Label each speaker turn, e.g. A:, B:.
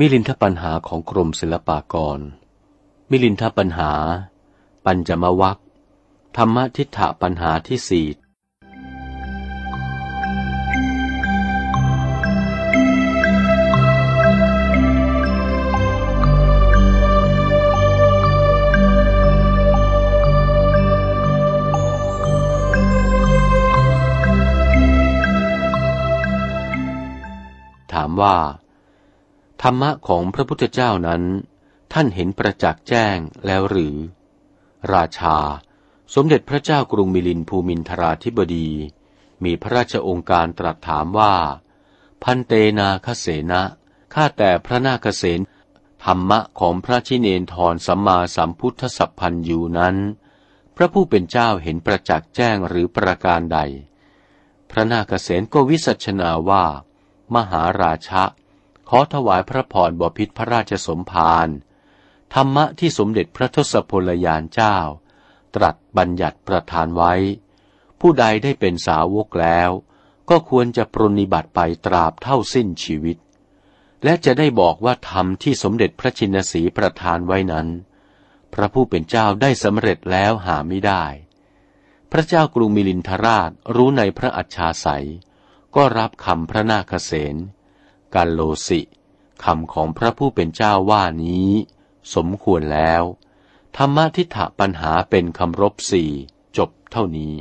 A: มิลินทปัญหาของกรมศิลปากร มิลินทปัญหา ปัญจมวัคธรรมทิฏฐปัญหาที่สี่ถามว่า ธรรมะของพระพุทธเจ้านั้น ท่านเห็นประจักษ์แจ้งแล้วหรือ ราชา สมเด็จพระเจ้ากรุงมิลินภูมินทราธิบดี มีพระราชองค์การตรัสถามว่า พันเตนาคเสนะข้าแต่พระนาคเสนธรรมะของพระชิเนนทรสัมมาสัมพุทธสัพพันยูนั้น พระผู้เป็นเจ้าเห็นประจักษ์แจ้งหรือประการใด พระนาคเสนก็วิสัชนาว่า มหาราชะ ขอถวายพระพรบพิษพระราชสมภารธรรมะที่สมเด็จพระทศพลยานเจ้า ตรัสบัญญัติประทานไว้ ผู้ใดได้เป็นสาวกแล้ว ก็ควรจะปรนิบัติไปตราบเท่าสิ้นชีวิต และจะได้บอกว่าธรรมที่สมเด็จพระชินสีประทานไว้นั้น พระผู้เป็นเจ้าได้สำเร็จแล้วหาไม่ได้ พระเจ้ากรุงมิลินทราชรู้ในพระอัจฉาสัย ก็รับคำพระนาคเษน กันโลสิคำของพระผู้เป็นเจ้าว่านี้ สมควรแล้ว ธรรมทิฏฐปัญหาเป็นคำรบสี่จบเท่านี้